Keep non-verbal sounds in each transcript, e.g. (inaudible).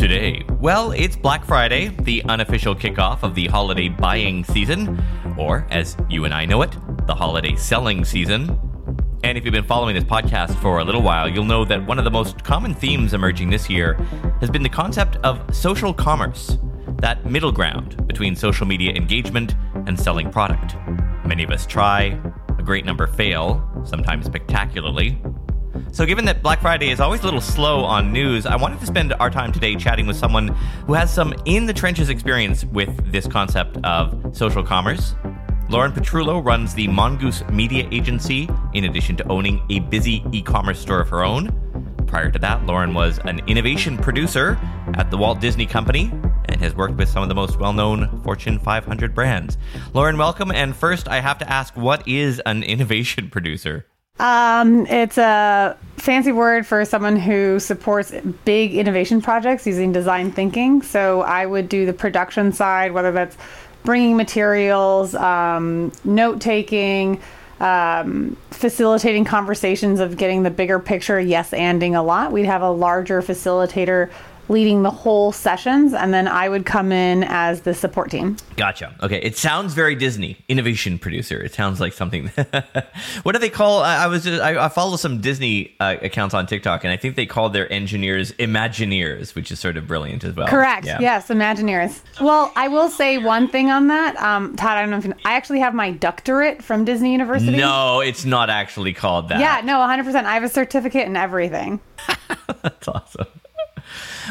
today? Well, it's Black Friday, the unofficial kickoff of the holiday buying season, or as you and I know it, the holiday selling season. And if you've been following this podcast for a little while, you'll know that one of the most common themes emerging this year has been the concept of social commerce, that middle ground between social media engagement and selling product. Many of us try, a great number fail, sometimes spectacularly. So, given that Black Friday is always a little slow on news, I wanted to spend our time today chatting with someone who has some in the trenches experience with this concept of social commerce. Lauren Petrullo runs the Mongoose Media Agency, in addition to owning a busy e commerce store of her own. Prior to that, Lauren was an innovation producer at the Walt Disney Company and has worked with some of the most well known Fortune 500 brands. Lauren, welcome. And first, I have to ask what is an (laughs) innovation producer? Um, it's a fancy word for someone who supports big innovation projects using design thinking. So I would do the production side, whether that's bringing materials, um, note taking, um, facilitating conversations of getting the bigger picture, yes, anding a lot. We'd have a larger facilitator leading the whole sessions, and then I would come in as the support team. Gotcha. Okay, it sounds very Disney innovation producer. It sounds like something. (laughs) what do they call? I, I was just, I, I, follow some Disney uh, accounts on TikTok, and I think they call their engineers Imagineers, which is sort of brilliant as well. Correct. Yeah. Yes, Imagineers. Well, I will say one thing on that, um, Todd. I don't know if you know, I actually have my doctorate from Disney University. No, it's not actually called that. Yeah, no, 100. percent I have a certificate and everything. (laughs) That's awesome.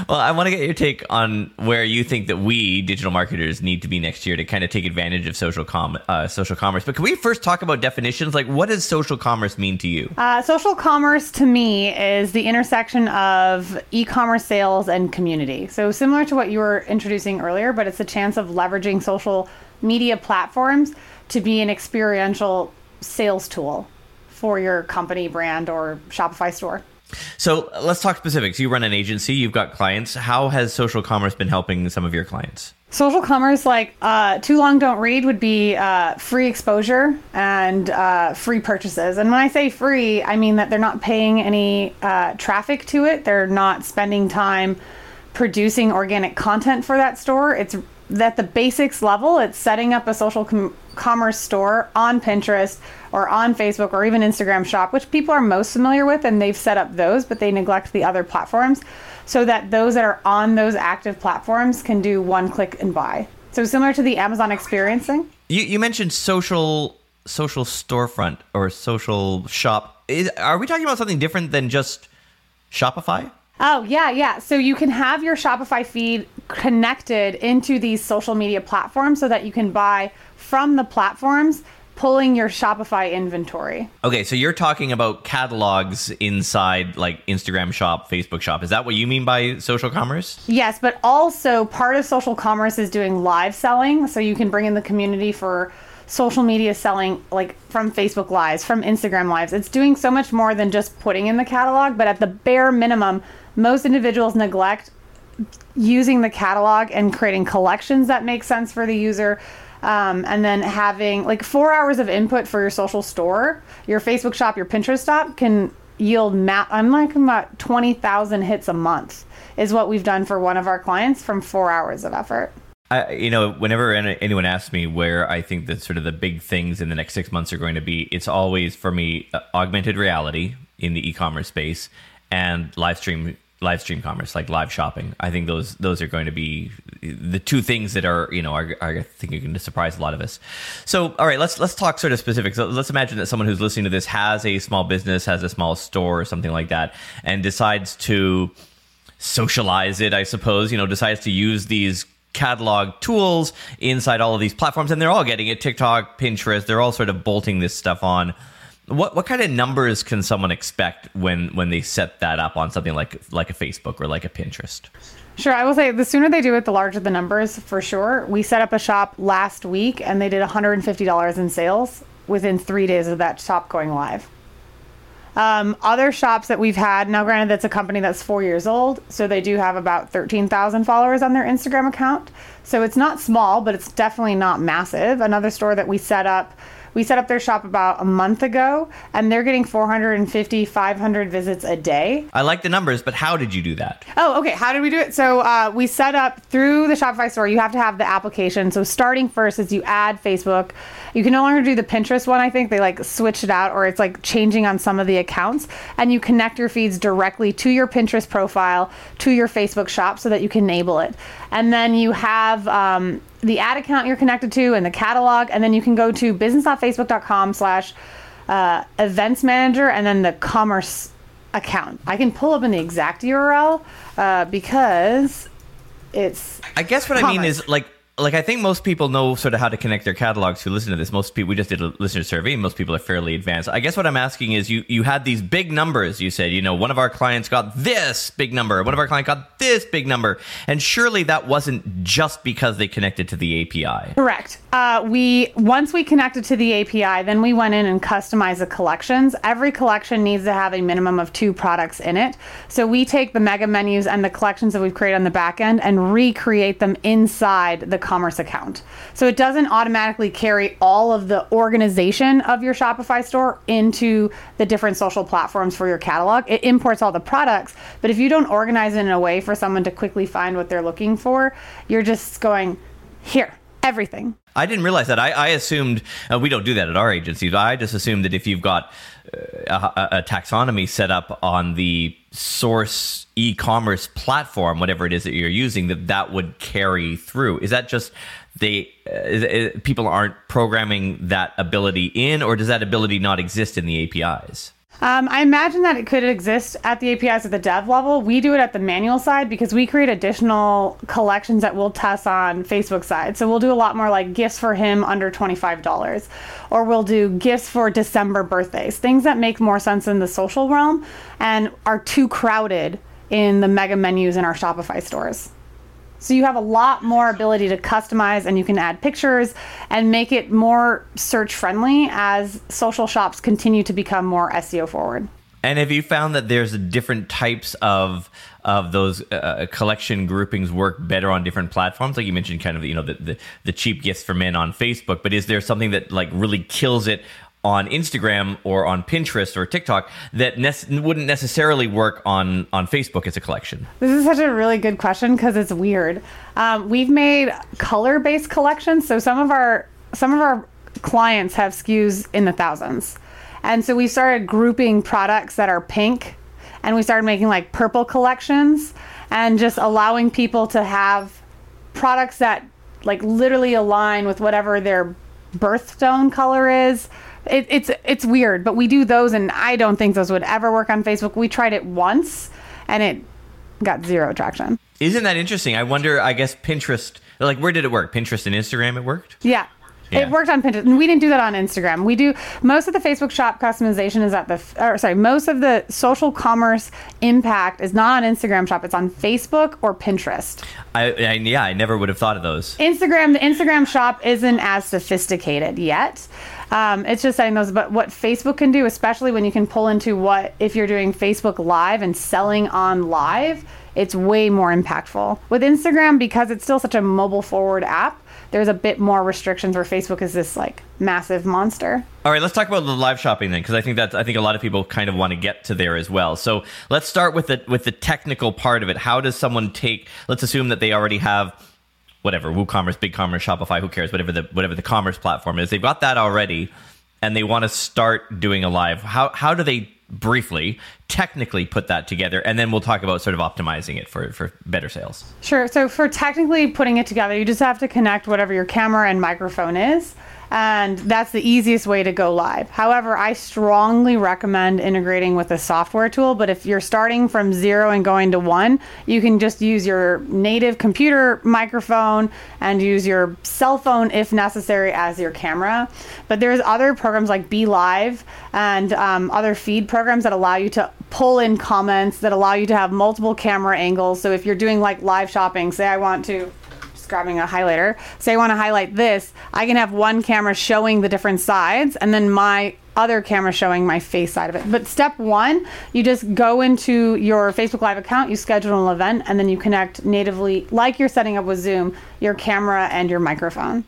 Well, I want to get your take on where you think that we digital marketers need to be next year to kind of take advantage of social com uh, social commerce. But can we first talk about definitions? Like, what does social commerce mean to you? Uh, social commerce to me is the intersection of e-commerce sales and community. So similar to what you were introducing earlier, but it's a chance of leveraging social media platforms to be an experiential sales tool for your company, brand, or Shopify store. So let's talk specifics. You run an agency, you've got clients. How has social commerce been helping some of your clients? Social commerce, like uh, too long don't read, would be uh, free exposure and uh, free purchases. And when I say free, I mean that they're not paying any uh, traffic to it. They're not spending time producing organic content for that store. It's at the basics level. It's setting up a social com- commerce store on Pinterest or on Facebook or even Instagram shop, which people are most familiar with, and they've set up those, but they neglect the other platforms so that those that are on those active platforms can do one click and buy. So similar to the Amazon experiencing. You, you mentioned social social storefront or social shop. Is, are we talking about something different than just Shopify? Oh, yeah, yeah. So you can have your Shopify feed connected into these social media platforms so that you can buy from the platforms pulling your Shopify inventory. Okay, so you're talking about catalogs inside like Instagram shop, Facebook shop. Is that what you mean by social commerce? Yes, but also part of social commerce is doing live selling. So you can bring in the community for social media selling like from Facebook lives, from Instagram lives. It's doing so much more than just putting in the catalog, but at the bare minimum, most individuals neglect using the catalog and creating collections that make sense for the user um, and then having like four hours of input for your social store, your Facebook shop, your Pinterest shop can yield map. I'm like about 20,000 hits a month is what we've done for one of our clients from four hours of effort. I, you know, whenever anyone asks me where I think that sort of the big things in the next six months are going to be, it's always for me uh, augmented reality in the e-commerce space and live stream live stream commerce, like live shopping. I think those those are going to be the two things that are you know are, are I think are going to surprise a lot of us. So all right, let's let's talk sort of specifics. So let's imagine that someone who's listening to this has a small business, has a small store or something like that, and decides to socialize it. I suppose you know decides to use these catalog tools inside all of these platforms, and they're all getting it. TikTok, Pinterest, they're all sort of bolting this stuff on what what kind of numbers can someone expect when when they set that up on something like like a Facebook or like a Pinterest? Sure, I will say the sooner they do it, the larger the numbers for sure. We set up a shop last week and they did $150 in sales within three days of that shop going live. Um, other shops that we've had, now granted, that's a company that's four years old, so they do have about 13,000 followers on their Instagram account. So it's not small, but it's definitely not massive. Another store that we set up We set up their shop about a month ago, and they're getting 450, 500 visits a day. I like the numbers, but how did you do that? Oh, okay. How did we do it? So uh, we set up through the Shopify store. You have to have the application. So starting first is you add Facebook. You can no longer do the Pinterest one. I think they like switched it out, or it's like changing on some of the accounts. And you connect your feeds directly to your Pinterest profile, to your Facebook shop, so that you can enable it. And then you have um, the ad account you're connected to and the catalog. And then you can go to business.facebook.com slash uh, events manager and then the commerce account. I can pull up in the exact URL uh, because it's. I guess what I mean is like like I think most people know sort of how to connect their catalogs who listen to this. Most people we just did a listener survey, and most people are fairly advanced. I guess what I'm asking is you you had these big numbers. You said you know one of our clients got this big number, one of our clients got this big number, and surely that wasn't just because they connected to the API. Correct. Uh, we once we connected to the API, then we went in and customized the collections. Every collection needs to have a minimum of two products in it. So we take the mega menus and the collections that we've created on the back end and recreate them inside the commerce account. So it doesn't automatically carry all of the organization of your Shopify store into the different social platforms for your catalog. It imports all the products, but if you don't organize it in a way for someone to quickly find what they're looking for, you're just going here everything. I didn't realize that. I, I assumed uh, we don't do that at our agency. I just assumed that if you've got uh, a, a taxonomy set up on the source e-commerce platform, whatever it is that you're using, that that would carry through. Is that just they uh, is, people aren't programming that ability in, or does that ability not exist in the APIs? Um, I imagine that it could exist at the APIs at the dev level. We do it at the manual side because we create additional collections that we'll test on Facebook side. So we'll do a lot more like gifts for him under $25, or we'll do gifts for December birthdays, things that make more sense in the social realm and are too crowded in the mega menus in our Shopify stores. So you have a lot more ability to customize and you can add pictures and make it more search friendly as social shops continue to become more SEO forward. And have you found that there's different types of of those uh, collection groupings work better on different platforms? Like you mentioned, kind of you know the, the the cheap gifts for men on Facebook, but is there something that like really kills it on Instagram or on Pinterest or TikTok that ne- wouldn't necessarily work on on Facebook as a collection? This is such a really good question because it's weird. Um, we've made color based collections, so some of our some of our clients have SKUs in the thousands, and so we started grouping products that are pink, and we started making like purple collections, and just allowing people to have products that like literally align with whatever their birthstone color is it, it's it's weird, but we do those, and I don't think those would ever work on Facebook. We tried it once, and it got zero traction. Isn't that interesting? I wonder. I guess Pinterest. Like, where did it work? Pinterest and Instagram. It worked. Yeah. Yeah. It worked on Pinterest, and we didn't do that on Instagram. We do most of the Facebook shop customization is at the, or sorry, most of the social commerce impact is not on Instagram shop. It's on Facebook or Pinterest. I, I yeah, I never would have thought of those. Instagram, the Instagram shop isn't as sophisticated yet. Um, it's just saying those, but what Facebook can do, especially when you can pull into what if you're doing Facebook Live and selling on live, it's way more impactful. With Instagram, because it's still such a mobile forward app, there's a bit more restrictions where Facebook is this like massive monster. All right, let's talk about the live shopping then, because I think that I think a lot of people kind of want to get to there as well. So let's start with the with the technical part of it. How does someone take? Let's assume that they already have whatever WooCommerce, BigCommerce, Shopify, who cares, whatever the whatever the commerce platform is. They've got that already, and they want to start doing a live. How how do they briefly technically put that together and then we'll talk about sort of optimizing it for for better sales Sure. So for technically putting it together, you just have to connect whatever your camera and microphone is. And that's the easiest way to go live. However, I strongly recommend integrating with a software tool. But if you're starting from zero and going to one, you can just use your native computer microphone and use your cell phone if necessary as your camera. But there's other programs like Be Live and um, other feed programs that allow you to pull in comments that allow you to have multiple camera angles. So if you're doing like live shopping, say I want to grabbing a highlighter, say I want to highlight this, I can have one camera showing the different sides and then my other camera showing my face side of it. But step one, you just go into your Facebook Live account, you schedule an event, and then you connect natively, like you're setting up with Zoom, your camera and your microphone.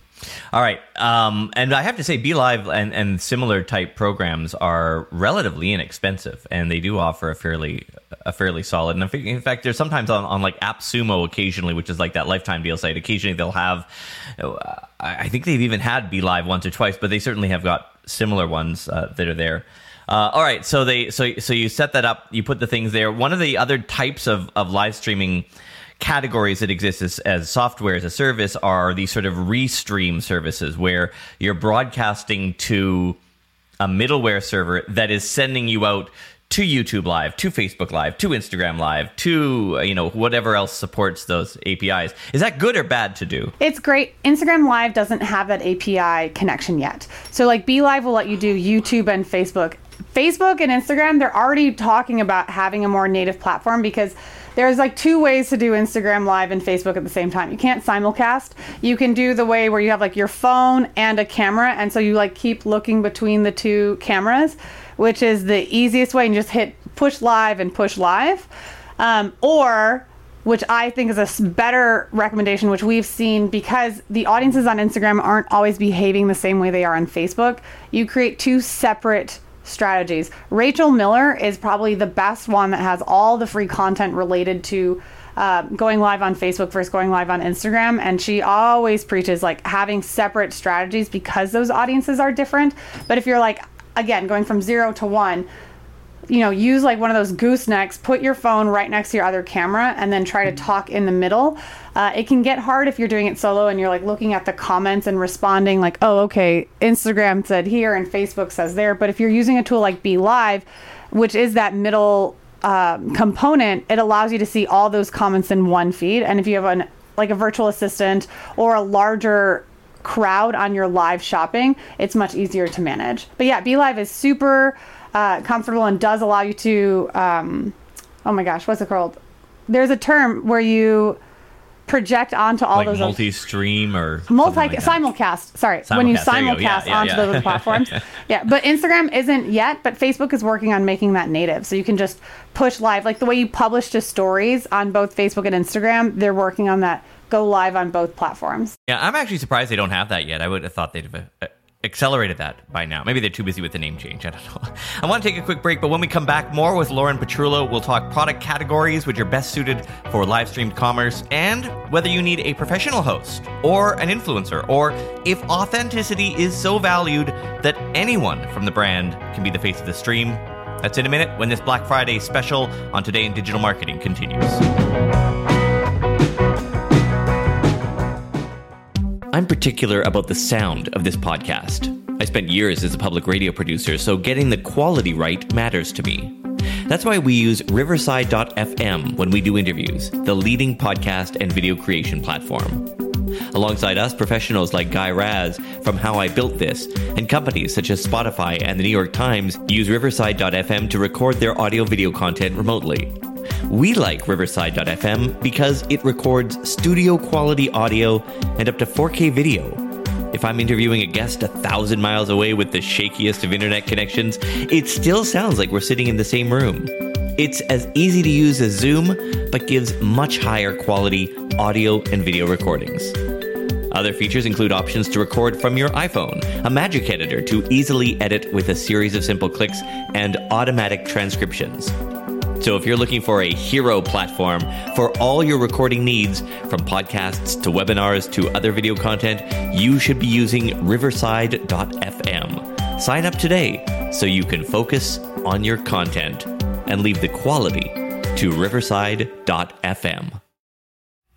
All right. Um, and I have to say, Be Live and, and similar type programs are relatively inexpensive, and they do offer a fairly a fairly solid. And in fact, there's sometimes on, on like AppSumo occasionally, which is like that lifetime deal site. Occasionally, they'll have. Uh, I think they've even had Be Live once or twice, but they certainly have got similar ones uh, that are there. Uh, all right, so they so so you set that up, you put the things there. One of the other types of of live streaming categories that exist as, as, software as a service are these sort of restream services where you're broadcasting to a middleware server that is sending you out to YouTube Live, to Facebook Live, to Instagram Live, to uh, you know whatever else supports those APIs. Is that good or bad to do? It's great. Instagram Live doesn't have that API connection yet. So like Be Live will let you do YouTube and Facebook. Facebook and Instagram, they're already talking about having a more native platform because there's like two ways to do Instagram Live and Facebook at the same time. You can't simulcast. You can do the way where you have like your phone and a camera, and so you like keep looking between the two cameras, which is the easiest way, and just hit push live and push live. Um, or which I think is a better recommendation, which we've seen because the audiences on Instagram aren't always behaving the same way they are on Facebook. You create two separate strategies. Rachel Miller is probably the best one that has all the free content related to uh, going live on Facebook versus going live on Instagram. And she always preaches like having separate strategies because those audiences are different. But if you're like, again, going from zero to one, you know, use like one of those goosenecks, put your phone right next to your other camera, and then try to talk in the middle. Uh, it can get hard if you're doing it solo and you're like looking at the comments and responding, like, oh, okay, Instagram said here and Facebook says there. But if you're using a tool like Be Live, which is that middle uh, component, it allows you to see all those comments in one feed. And if you have an like a virtual assistant or a larger crowd on your live shopping, it's much easier to manage. But yeah, Be Live is super uh, comfortable and does allow you to, um, oh my gosh, what's it called? There's a term where you project onto all like those multi-stream or multi like simulcast. Sorry, simulcast. when you simulcast you yeah, yeah, onto yeah. those platforms. (laughs) yeah, but Instagram isn't yet, but Facebook is working on making that native, so you can just push live like the way you publish to stories on both Facebook and Instagram. They're working on that. Go live on both platforms. Yeah, I'm actually surprised they don't have that yet. I would have thought they'd have uh, accelerated that by now. Maybe they're too busy with the name change. (laughs) I don't know. I want to take a quick break, but when we come back, more with Lauren Petrullo. We'll talk product categories which are best suited for live streamed commerce and whether you need a professional host or an influencer, or if authenticity is so valued that anyone from the brand can be the face of the stream. That's in a minute when this Black Friday special on Today in Digital Marketing continues. I'm particular about the sound of this podcast. I spent years as a public radio producer, so getting the quality right matters to me. That's why we use Riverside.fm when we do interviews, the leading podcast and video creation platform. Alongside us, professionals like Guy Raz from How I Built This, and companies such as Spotify and the New York Times use Riverside.fm to record their audio video content remotely. We like Riverside.fm because it records studio quality audio and up to 4K video. If I'm interviewing a guest a thousand miles away with the shakiest of internet connections, it still sounds like we're sitting in the same room. It's as easy to use as Zoom, but gives much higher quality audio and video recordings. Other features include options to record from your iPhone, a magic editor to easily edit with a series of simple clicks, and automatic transcriptions. So if you're looking for a hero platform for all your recording needs, from podcasts to webinars to other video content, you should be using riverside.fm. Sign up today so you can focus on your content and leave the quality to riverside.fm.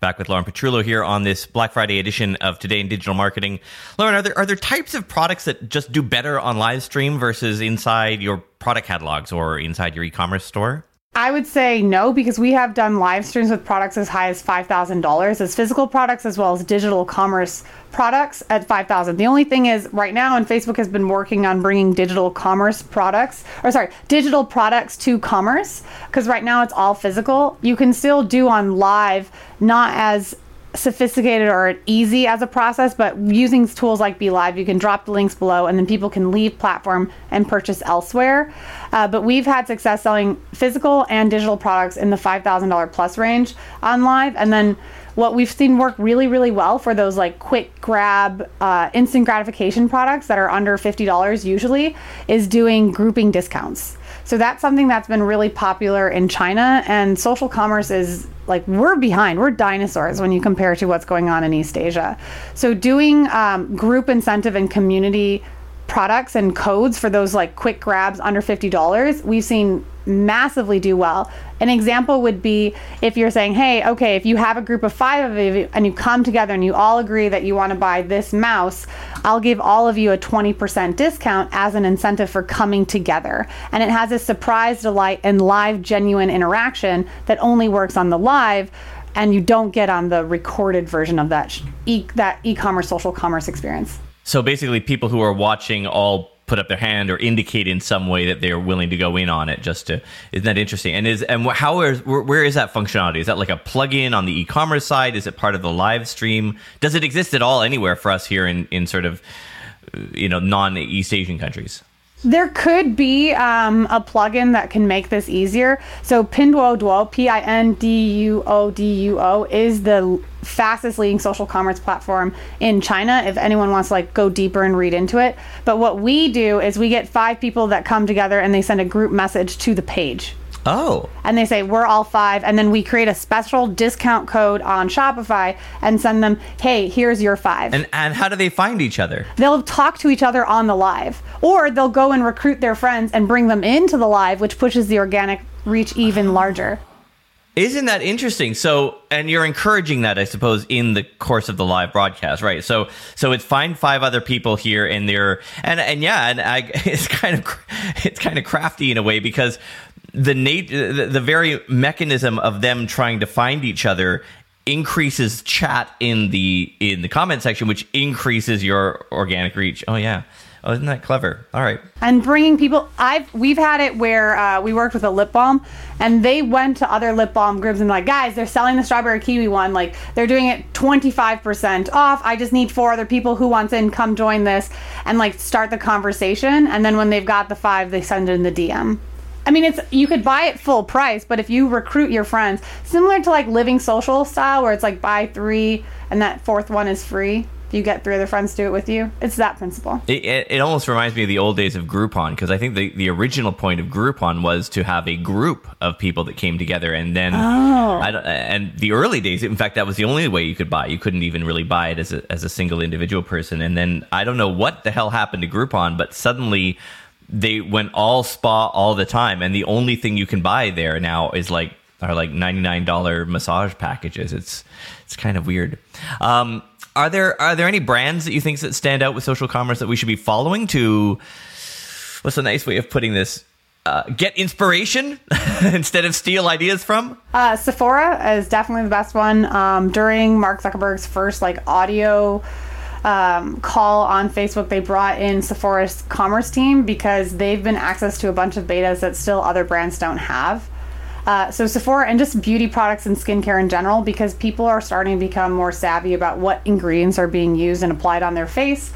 Back with Lauren Petrullo here on this Black Friday edition of Today in Digital Marketing. Lauren, are there are there types of products that just do better on live stream versus inside your product catalogs or inside your e-commerce store? I would say no because we have done live streams with products as high as $5,000 as physical products as well as digital commerce products at 5,000. The only thing is right now and Facebook has been working on bringing digital commerce products or sorry, digital products to commerce because right now it's all physical. You can still do on live not as sophisticated or easy as a process, but using tools like Be Live, you can drop the links below and then people can leave platform and purchase elsewhere. Uh, but we've had success selling physical and digital products in the $5,000 plus range on Live. And then what we've seen work really, really well for those like quick grab, uh, instant gratification products that are under $50 usually is doing grouping discounts. So that's something that's been really popular in China, and social commerce is like we're behind. We're dinosaurs when you compare to what's going on in East Asia. So doing um, group incentive and community products and codes for those like quick grabs under $50, we've seen massively do well. An example would be if you're saying, hey, okay, if you have a group of five of you and you come together and you all agree that you want to buy this mouse, I'll give all of you a 20% discount as an incentive for coming together. And it has a surprise, delight, and live, genuine interaction that only works on the live and you don't get on the recorded version of that e- that e-commerce social commerce experience. So basically, people who are watching all put up their hand or indicate in some way that they're willing to go in on it just to isn't that interesting? And is and how is where, where is that functionality? Is that like a plug-in on the e-commerce side? Is it part of the live stream? Does it exist at all anywhere for us here in in sort of uh, you know non-east asian countries there could be um, a plugin that can make this easier. So Pinduoduo, P-I-N-D-U-O-D-U-O, is the fastest leading social commerce platform in China. If anyone wants to like go deeper and read into it, but what we do is we get five people that come together and they send a group message to the page. Oh. And they say, we're all five. And then we create a special discount code on Shopify and send them, hey, here's your five. And, and how do they find each other? They'll talk to each other on the live, or they'll go and recruit their friends and bring them into the live, which pushes the organic reach even larger. Isn't that interesting? So, and you're encouraging that, I suppose, in the course of the live broadcast, right? So, so it's find five other people here, and they're and and yeah, and I, (laughs) it's kind of (laughs) it's kind of crafty in a way because the nat- the, very mechanism of them trying to find each other increases chat in the in the comment section which increases your organic reach. Oh yeah. Oh isn't that clever? All right. And bringing people i've we've had it where uh, we worked with a lip balm and they went to other lip balm groups and like guys they're selling the strawberry kiwi one. Like they're doing it 25% off. I just need four other people who wants in come join this and like start the conversation. And then when they've got the five they send in the dm I mean, it's you could buy it full price, but if you recruit your friends, similar to like LivingSocial style, where it's like buy three and that fourth one is free. You get three other friends to do it with you. It's that principle. It, it, it almost reminds me of the old days of Groupon because I think the, the original point of Groupon was to have a group of people that came together, and then oh. and the early days, in fact, that was the only way you could buy. You couldn't even really buy it as a, as a single individual person. And then I don't know what the hell happened to Groupon, but suddenly they went all spa all the time, and the only thing you can buy there now is like are like ninety nine dollar massage packages. It's it's kind of weird. Um, are there are there any brands that you think that stand out with social commerce that we should be following to? What's a nice way of putting this? Uh, get inspiration (laughs) instead of steal ideas from? Uh, Sephora is definitely the best one. Um, during Mark Zuckerberg's first like audio um, call on Facebook, they brought in Sephora's commerce team because they've been access to a bunch of betas that still other brands don't have. Uh, so Sephora and just beauty products and skincare in general, because people are starting to become more savvy about what ingredients are being used and applied on their face,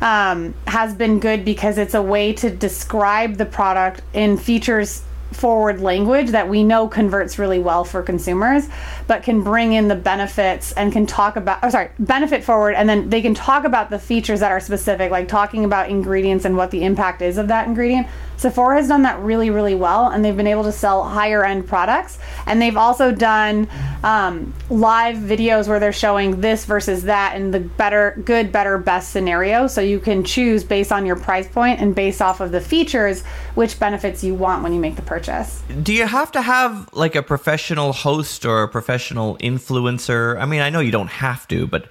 um, has been good because it's a way to describe the product in features forward language that we know converts really well for consumers, but can bring in the benefits and can talk about, oh, sorry, benefit forward, and then they can talk about the features that are specific, like talking about ingredients and what the impact is of that ingredient Sephora has done that really, really well, and they've been able to sell higher end products. And they've also done um, live videos where they're showing this versus that and the better, good, better, best scenario. So you can choose based on your price point and based off of the features which benefits you want when you make the purchase. Do you have to have like a professional host or a professional influencer? I mean, I know you don't have to, but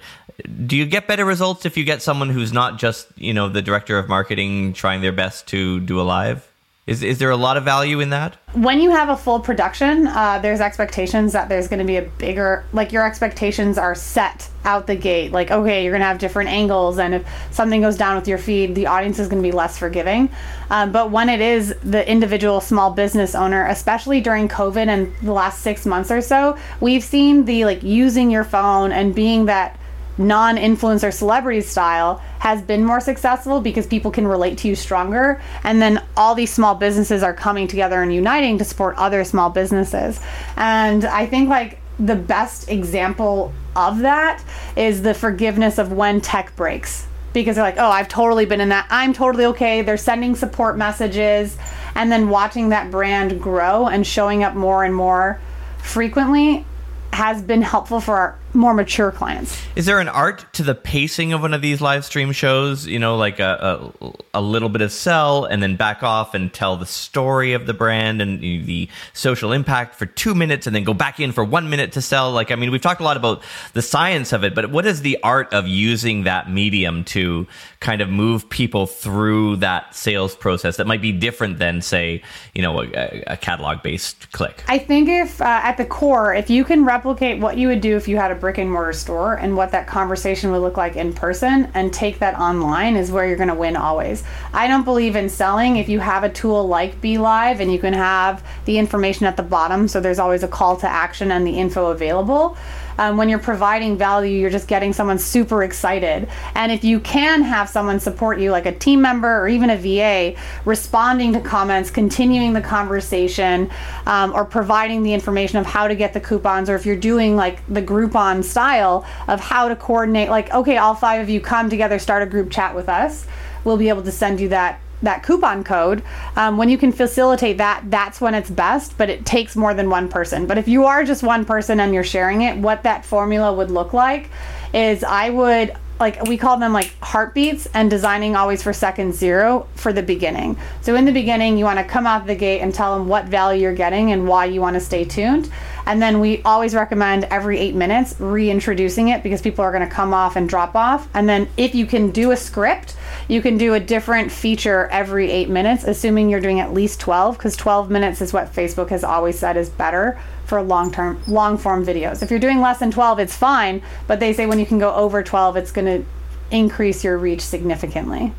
do you get better results if you get someone who's not just you know the director of marketing trying their best to do a live is, is there a lot of value in that? When you have a full production uh, there's expectations that there's going to be a bigger like your expectations are set out the gate. Like okay you're going to have different angles and if something goes down with your feed the audience is going to be less forgiving. Um, but when it is the individual small business owner especially during covid and the last six months or so we've seen the like using your phone and being that non-influencer celebrity style has been more successful because people can relate to you stronger and then all these small businesses are coming together and uniting to support other small businesses and i think like the best example of that is the forgiveness of when tech breaks because they're like, oh, I've totally been in that. I'm totally okay. They're sending support messages and then watching that brand grow and showing up more and more frequently has been helpful for our more mature clients. Is there an art to the pacing of one of these live stream shows? You know, like a, a, a little bit of sell and then back off and tell the story of the brand and the social impact for two minutes and then go back in for one minute to sell. Like, I mean, we've talked a lot about the science of it, but what is the art of using that medium to kind of move people through that sales process that might be different than, say, you know, a, a catalog based click? I think if uh, at the core, if you can replicate what you would do if you had a brick and mortar store and what that conversation would look like in person and take that online is where you're going to win always. I don't believe in selling if you have a tool like Be Live and you can have the information at the bottom so there's always a call to action and the info available um, when you're providing value, you're just getting someone super excited. And if you can have someone support you, like a team member or even a VA, responding to comments, continuing the conversation, um, or providing the information of how to get the coupons, or if you're doing like the Groupon style of how to coordinate, like, okay, all five of you come together, start a group chat with us. We'll be able to send you that that coupon code um, when you can facilitate that that's when it's best but it takes more than one person but if you are just one person and you're sharing it what that formula would look like is i would like we call them like heartbeats and designing always for second zero for the beginning. So in the beginning, you want to come out the gate and tell them what value you're getting and why you want to stay tuned. And then we always recommend every eight minutes reintroducing it because people are going to come off and drop off. And then if you can do a script, you can do a different feature every eight minutes, assuming you're doing at least 12, because 12 minutes is what Facebook has always said is better for long term, long form videos. If you're doing less than 12, it's fine, but they say when you can go over 12, it's going to increase your reach significantly.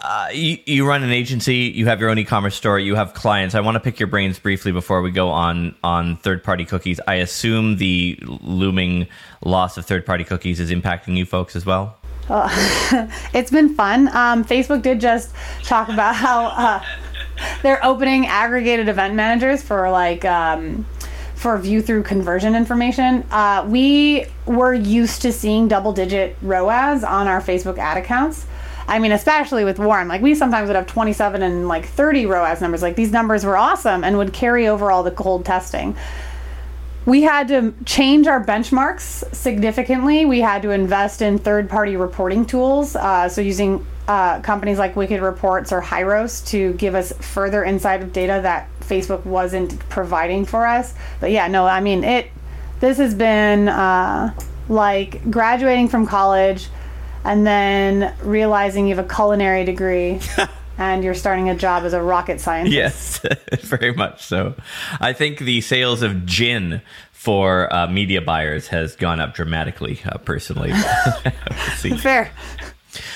Uh, you, you, run an agency, you have your own e-commerce store, you have clients. I want to pick your brains briefly before we go on on third-party cookies. I assume the looming loss of third-party cookies is impacting you folks as well. Uh, (laughs) it's been fun. Um, Facebook did just talk about how uh, they're opening aggregated event managers for like um, for view through conversion information. Uh, we were used to seeing double digit ROAS on our Facebook ad accounts. I mean, especially with Warren, like we sometimes would have 27 and like 30 ROAS numbers. Like these numbers were awesome and would carry over all the cold testing. We had to change our benchmarks significantly. We had to invest in third party reporting tools. Uh, so, using uh, companies like Wicked Reports or Hyros to give us further insight of data that Facebook wasn't providing for us. But yeah, no, I mean it. This has been uh, like graduating from college and then realizing you have a culinary degree. (laughs) and you're starting a job as a rocket scientist. Yes, (laughs) very much so. I think the sales of gin for uh, media buyers has gone up dramatically, uh, personally. (laughs) Fair.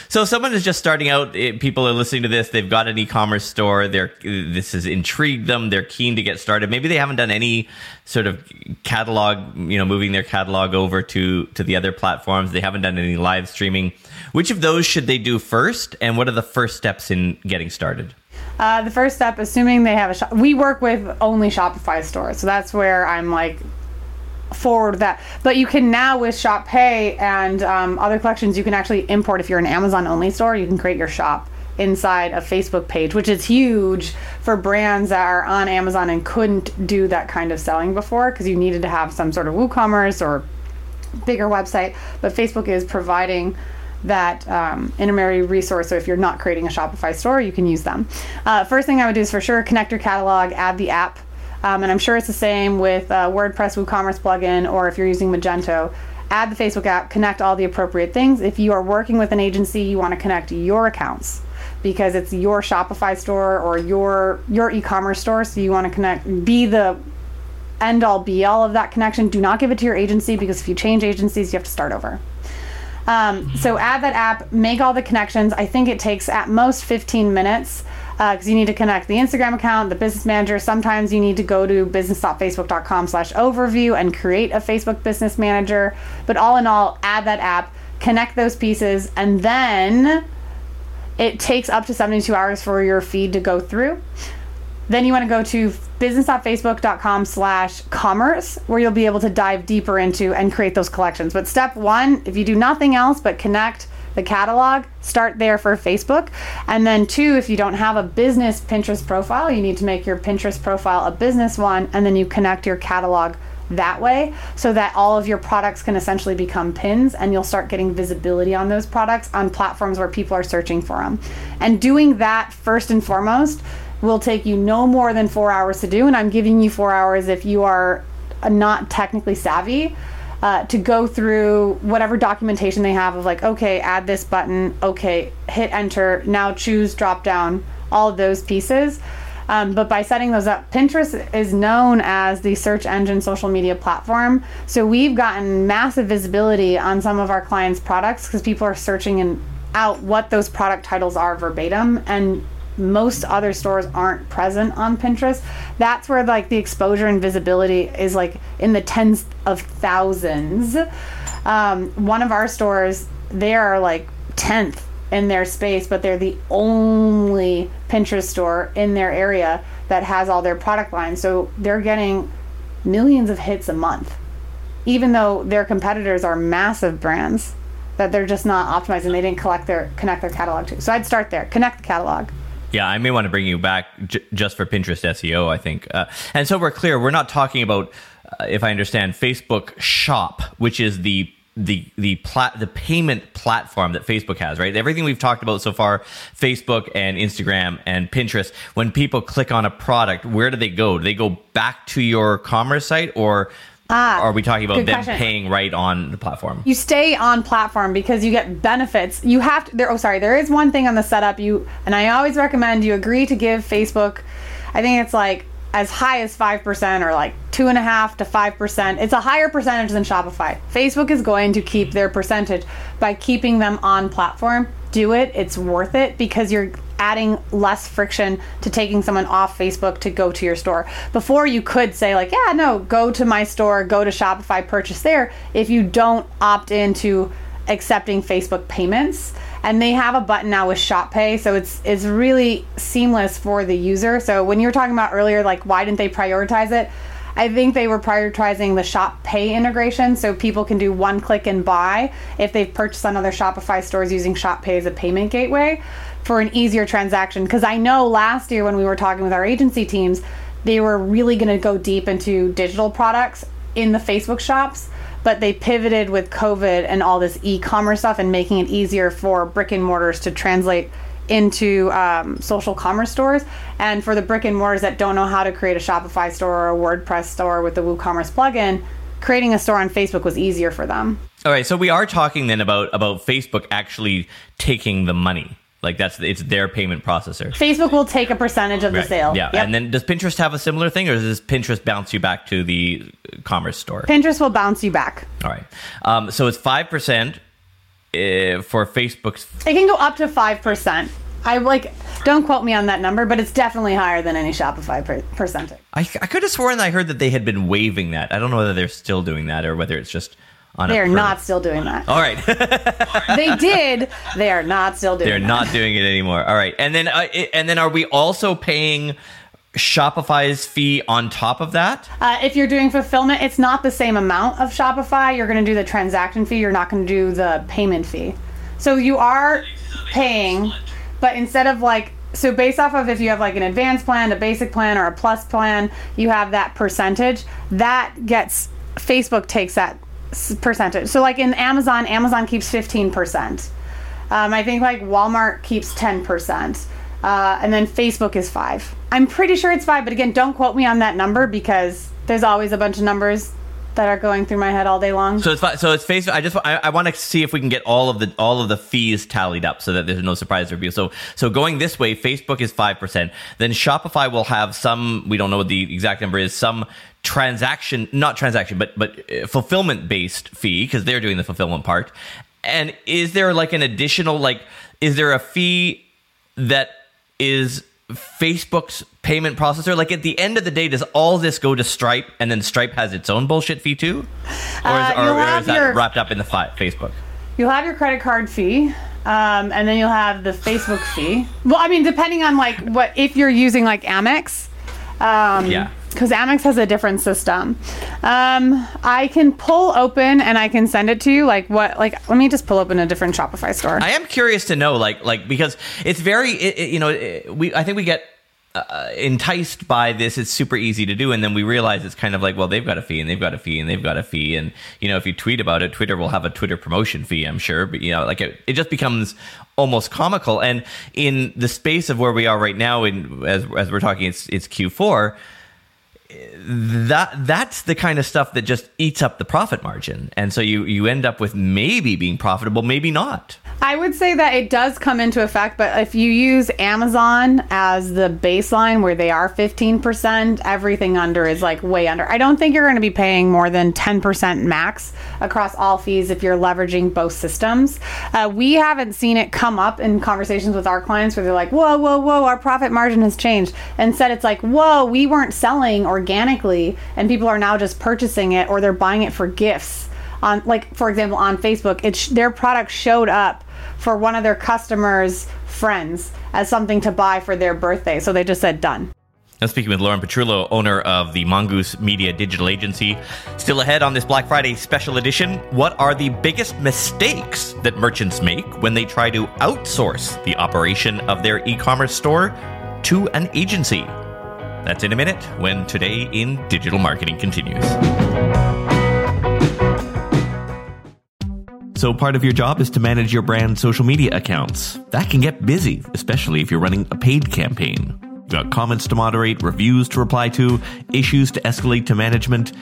So someone is just starting out. Eh, people are listening to this. They've got an e-commerce store. They're this has intrigued them. They're keen to get started. Maybe they haven't done any sort of catalog. You know, moving their catalog over to to the other platforms. They haven't done any live streaming. Which of those should they do first? And what are the first steps in getting started? Uh, the first step, assuming they have a shop, we work with only Shopify stores, so that's where I'm like forward that. But you can now with Shop Pay and um, other collections, you can actually import. If you're an Amazon only store, you can create your shop inside a Facebook page, which is huge for brands that are on Amazon and couldn't do that kind of selling before because you needed to have some sort of WooCommerce or bigger website. But Facebook is providing that um, intermediary resource. So if you're not creating a Shopify store, you can use them. Uh, first thing I would do is for sure connect your catalog, add the app um, and I'm sure it's the same with uh, WordPress WooCommerce plugin or if you're using Magento. Add the Facebook app, connect all the appropriate things. If you are working with an agency, you want to connect your accounts because it's your Shopify store or your your e-commerce store. So you want to connect, be the end all be all of that connection. Do not give it to your agency because if you change agencies, you have to start over. Um, so add that app, make all the connections. I think it takes at most 15 minutes because uh, you need to connect the Instagram account, the business manager. Sometimes you need to go to business.facebook.com slash overview and create a Facebook business manager. But all in all, add that app, connect those pieces, and then it takes up to 72 hours for your feed to go through. Then you want to go to business.facebook.com slash commerce where you'll be able to dive deeper into and create those collections. But step one, if you do nothing else but connect the catalog, start there for Facebook. And then two, if you don't have a business Pinterest profile, you need to make your Pinterest profile a business one and then you connect your catalog that way so that all of your products can essentially become pins and you'll start getting visibility on those products on platforms where people are searching for them. And doing that first and foremost will take you no more than four hours to do. And I'm giving you four hours if you are not technically savvy. Uh, to go through whatever documentation they have of like, okay, add this button, okay, hit enter, now choose drop down, all of those pieces. Um, but by setting those up, Pinterest is known as the search engine social media platform. So we've gotten massive visibility on some of our clients' products because people are searching and out what those product titles are verbatim and most other stores aren't present on Pinterest. That's where like the exposure and visibility is like in the tens of thousands. Um, one of our stores, they are like tenth in their space, but they're the only Pinterest store in their area that has all their product lines. So they're getting millions of hits a month, even though their competitors are massive brands that they're just not optimizing. They didn't collect their connect their catalog to. So I'd start there. Connect the catalog. Yeah, I may want to bring you back j- just for Pinterest SEO. I think, uh, and so we're clear. We're not talking about, uh, if I understand, Facebook Shop, which is the the the plat the payment platform that Facebook has, right? Everything we've talked about so far, Facebook and Instagram and Pinterest. When people click on a product, where do they go? Do they go back to your commerce site, or Ah, are we talking about them question. paying right on the platform? you stay on platform because you get benefits. You have to there oh sorry, there is one thing on the setup you and I always recommend you agree to give Facebook I think it's like as high as five percent or like two and a half to five percent. It's a higher percentage than Shopify. Facebook is going to keep their percentage by keeping them on platform. Do it, it's worth it because you're adding less friction to taking someone off Facebook to go to your store. Before you could say like, yeah, no, go to my store, go to Shopify, purchase there if you don't opt into accepting Facebook payments. And they have a button now with Shop Pay, so it's it's really seamless for the user. So when you were talking about earlier like why didn't they prioritize it? I think they were prioritizing the Shop Pay integration so people can do one click and buy if they've purchased on other Shopify stores using Shop Pay as a payment gateway for an easier transaction. Because I know last year when we were talking with our agency teams, they were really going to go deep into digital products in the Facebook shops, but they pivoted with COVID and all this e commerce stuff and making it easier for brick and mortars to translate into um, social commerce stores. And for the brick and mortars that don't know how to create a Shopify store or a WordPress store with the WooCommerce plugin, creating a store on Facebook was easier for them. All right, so we are talking then about about Facebook actually taking the money. Like that's it's their payment processor. Facebook will take a percentage of the Right. sale. Yeah, Yep. and then does Pinterest have a similar thing, or does Pinterest bounce you back to the commerce store? Pinterest will bounce you back. All right, um, so it's five percent uh, for Facebook's. It can go up to five percent. I like. Don't quote me on that number, but it's definitely higher than any Shopify per- percentage. I, I could have sworn I heard that they had been waiving that. I don't know whether they're still doing that or whether it's just on. They a are not still doing that. All right, (laughs) They did. They are not still doing. It. They're that. not doing it anymore. All right, and then uh, it- and then are we also paying Shopify's fee on top of that? Uh, if you're doing fulfillment, it's not the same amount of Shopify. You're going to do the transaction fee. You're not going to do the payment fee. So you are paying, but instead of like, so based off of if you have like an advanced plan, a basic plan, or a plus plan, you have that percentage. That gets, Facebook takes that percentage. So like in Amazon, Amazon keeps 15%. Um, I think like Walmart keeps 10%. Uh, and then Facebook is five. I'm pretty sure it's five, but again, don't quote me on that number because there's always a bunch of numbers that are going through my head all day long. So it's so it's Facebook. I just I, I want to see if we can get all of the all of the fees tallied up so that there's no surprise review. So so going this way, Facebook is five percent. Then Shopify will have some. We don't know what the exact number is. Some transaction, not transaction, but but uh, fulfillment based fee because they're doing the fulfillment part. And is there like an additional like? Is there a fee that is Facebook's payment processor? Like at the end of the day, does all this go to Stripe and then Stripe has its own bullshit fee too? Or is, Uh, or, or is that your- wrapped up in the fi- Facebook? You'll have your credit card fee, um, and then you'll have the Facebook fee. Well, I mean, depending on like what if you're using like Amex, Um, Yeah. Because Amex has a different system. Um, I can pull open and I can send it to you. Like what? Like let me just pull open a different Shopify store. I am curious to know, like, like because it's very, it, it- you know, it, we I think we get uh, enticed by this. It's super easy to do, and then we realize it's kind of like, well, they've got a fee, and they've got a fee, and they've got a fee, and you know, if you tweet about it, Twitter will have a Twitter promotion fee, I'm sure, but you know, like it, it just becomes almost comical. And in the space of where we are right now, in as as we're talking, it's it's Q4 that that's the kind of stuff that just eats up the profit margin and so you you end up with maybe being profitable maybe not I would say that it does come into effect, but if you use Amazon as the baseline where they are 15%, everything under is like way under. I don't think you're going to be paying more than 10% max across all fees if you're leveraging both systems. Uh, we haven't seen it come up in conversations with our clients where they're like, whoa, whoa, whoa, our profit margin has changed. Instead, it's like, whoa, we weren't selling organically and people are now just purchasing it or they're buying it for gifts on like for example on facebook it sh- their product showed up for one of their customers friends as something to buy for their birthday so they just said done I'm speaking with Lauren Petrullo, owner of the Mongoose Media Digital Agency. Still ahead on this Black Friday special edition, what are the biggest mistakes that merchants make when they try to outsource the operation of their e commerce store to an agency? That's in a minute when Today in Digital Marketing continues. So, part of your job is to manage your brand's social media accounts. That can get busy, especially if you're running a paid campaign. You've got comments to moderate, reviews to reply to, issues to escalate to management,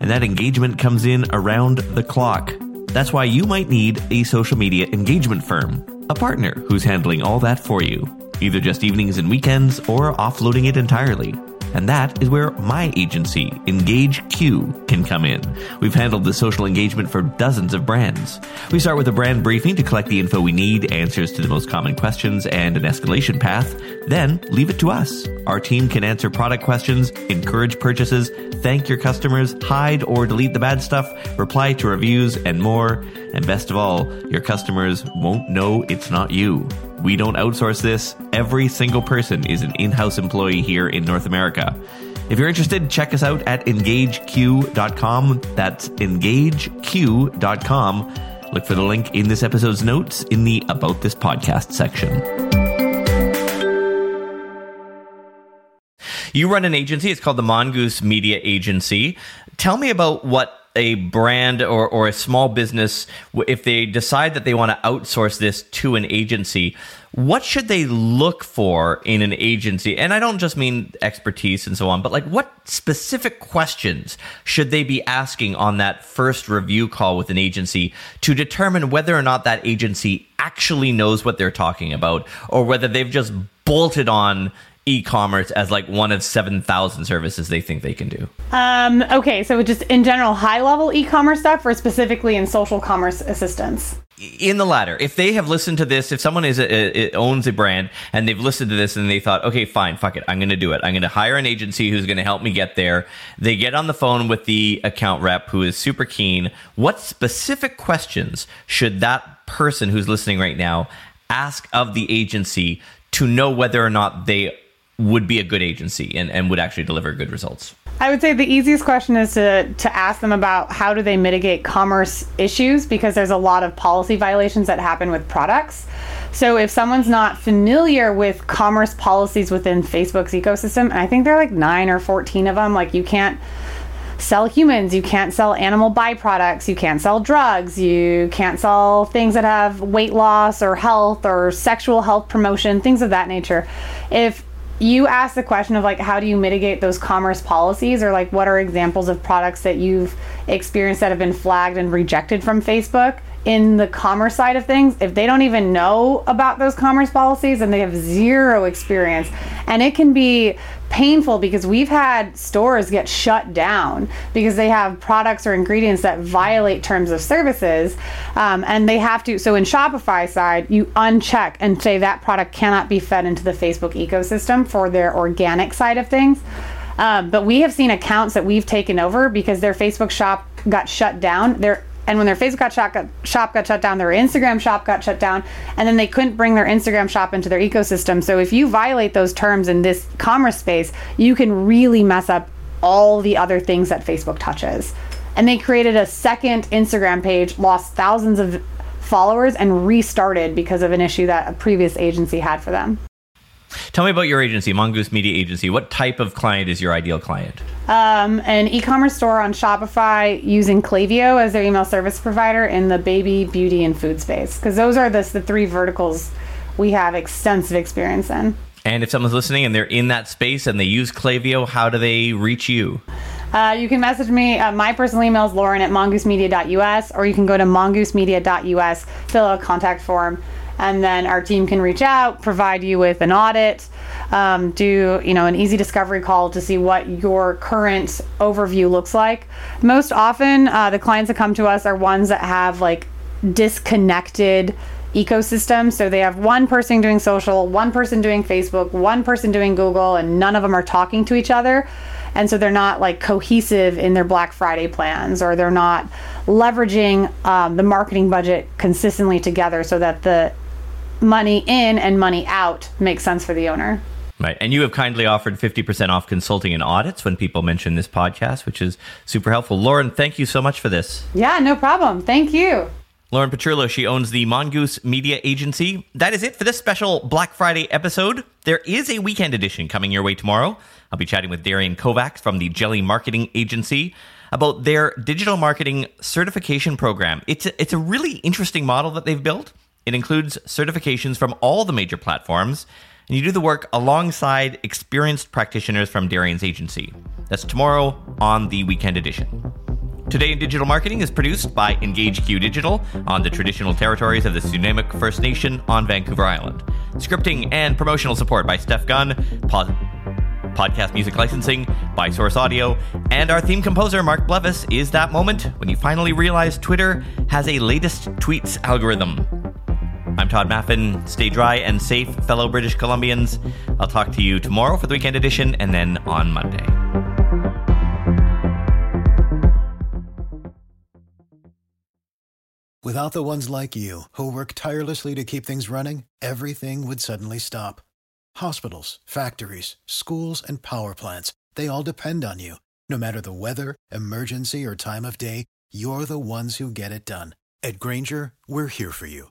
and that engagement comes in around the clock. That's why you might need a social media engagement firm, a partner who's handling all that for you, either just evenings and weekends or offloading it entirely. And that is where my agency, Engage Q, can come in. We've handled the social engagement for dozens of brands. We start with a brand briefing to collect the info we need, answers to the most common questions, and an escalation path. Then leave it to us. Our team can answer product questions, encourage purchases, thank your customers, hide or delete the bad stuff, reply to reviews, and more. And best of all, your customers won't know it's not you. We don't outsource this. Every single person is an in house employee here in North America. If you're interested, check us out at engageq.com. That's engageq.com. Look for the link in this episode's notes in the About This Podcast section. You run an agency, it's called the Mongoose Media Agency. Tell me about what a brand or, or a small business, if they decide that they want to outsource this to an agency, what should they look for in an agency? And I don't just mean expertise and so on, but like what specific questions should they be asking on that first review call with an agency to determine whether or not that agency actually knows what they're talking about or whether they've just bolted on e-commerce as like one of 7,000 services they think they can do. um, okay so just in general high level e-commerce stuff or specifically in social commerce assistance in the latter. If they have listened to this if someone is a, owns a brand and they've listened to this and they thought okay fine fuck it i'm going to do it. I'm going to hire an agency who's going to help me get there. They get on the phone with the account rep who is super keen. What specific questions should that person who's listening right now ask of the agency to know whether or not they would be a good agency and, and would actually deliver good results I would say the easiest question is to to ask them about how do they mitigate commerce issues because there's a lot of policy violations that happen with products. So if someone's not familiar with commerce policies within Facebook's ecosystem, and I think there are like 9 or 14 of them, like you can't sell humans, you can't sell animal byproducts, you can't sell drugs, you can't sell things that have weight loss or health or sexual health promotion, things of that nature. If you ask the question of like how do you mitigate those commerce policies or like what are examples of products that you've experienced that have been flagged and rejected from Facebook in the commerce side of things? If they don't even know about those commerce policies and they have zero experience. And it can be painful because we've had stores get shut down because they have products or ingredients that violate terms of services um, and they have to so in shopify side you uncheck and say that product cannot be fed into the facebook ecosystem for their organic side of things. Um, but we have seen accounts that we've taken over because their facebook shop got shut down. Their and when their Facebook shop got, shop got shut down, their Instagram shop got shut down, and then they couldn't bring their Instagram shop into their ecosystem. So if you violate those terms in this commerce space, you can really mess up all the other things that Facebook touches. And they created a second Instagram page, lost thousands of followers, and restarted because of an issue that a previous agency had for them. Tell me about your agency, Mongoose Media Agency. What type of client is your ideal client? Um, an e-commerce store on Shopify using Klaviyo as their email service provider in the baby, beauty, and food space. Because those are the, the three verticals we have extensive experience in. And if someone's listening and they're in that space and they use Klaviyo, how do they reach you? Uh, you can message me. Uh, my personal email is lauren at mongoosemedia.us, or you can go to mongoosemedia.us, fill out a contact form, and then our team can reach out, provide you with an audit, um, do you know an easy discovery call to see what your current overview looks like. Most often, uh, the clients that come to us are ones that have like disconnected ecosystem. So they have one person doing social, one person doing Facebook, one person doing Google, and none of them are talking to each other and so they're not like cohesive in their Black Friday plans, or they're not leveraging um, the marketing budget consistently together so that the money in and money out makes sense for the owner. Right. And you have kindly offered 50% off consulting and audits when people mention this podcast, which is super helpful. Lauren, thank you so much for this. Yeah, no problem. Thank you. Lauren Petrullo, she owns the Mongoose Media Agency. That is it for this special Black Friday episode. There is a weekend edition coming your way tomorrow. I'll be chatting with Darian Kovacs from the Jelly Marketing Agency about their digital marketing certification program. It's a, it's a really interesting model that they've built. It includes certifications from all the major platforms, and you do the work alongside experienced practitioners from Darian's agency. That's tomorrow on the weekend edition. Today in Digital Marketing is produced by EngageQ Digital on the traditional territories of the Snuneymuxw First Nation on Vancouver Island. Scripting and promotional support by Steph Gunn podcast music licensing by Source Audio, and our theme composer, Mark Blevis, is that moment when you finally realize Twitter has a latest tweets algorithm. I'm Todd Maffin. Stay dry and safe, fellow British Columbians. I'll talk to you tomorrow for the weekend edition and then on Monday. Without the ones like you, who work tirelessly to keep things running, everything would suddenly stop Hospitals, factories, schools, and power plants, they all depend on you. No matter the weather, emergency, or time of day, you're the ones who get it done. At Grainger, we're here for you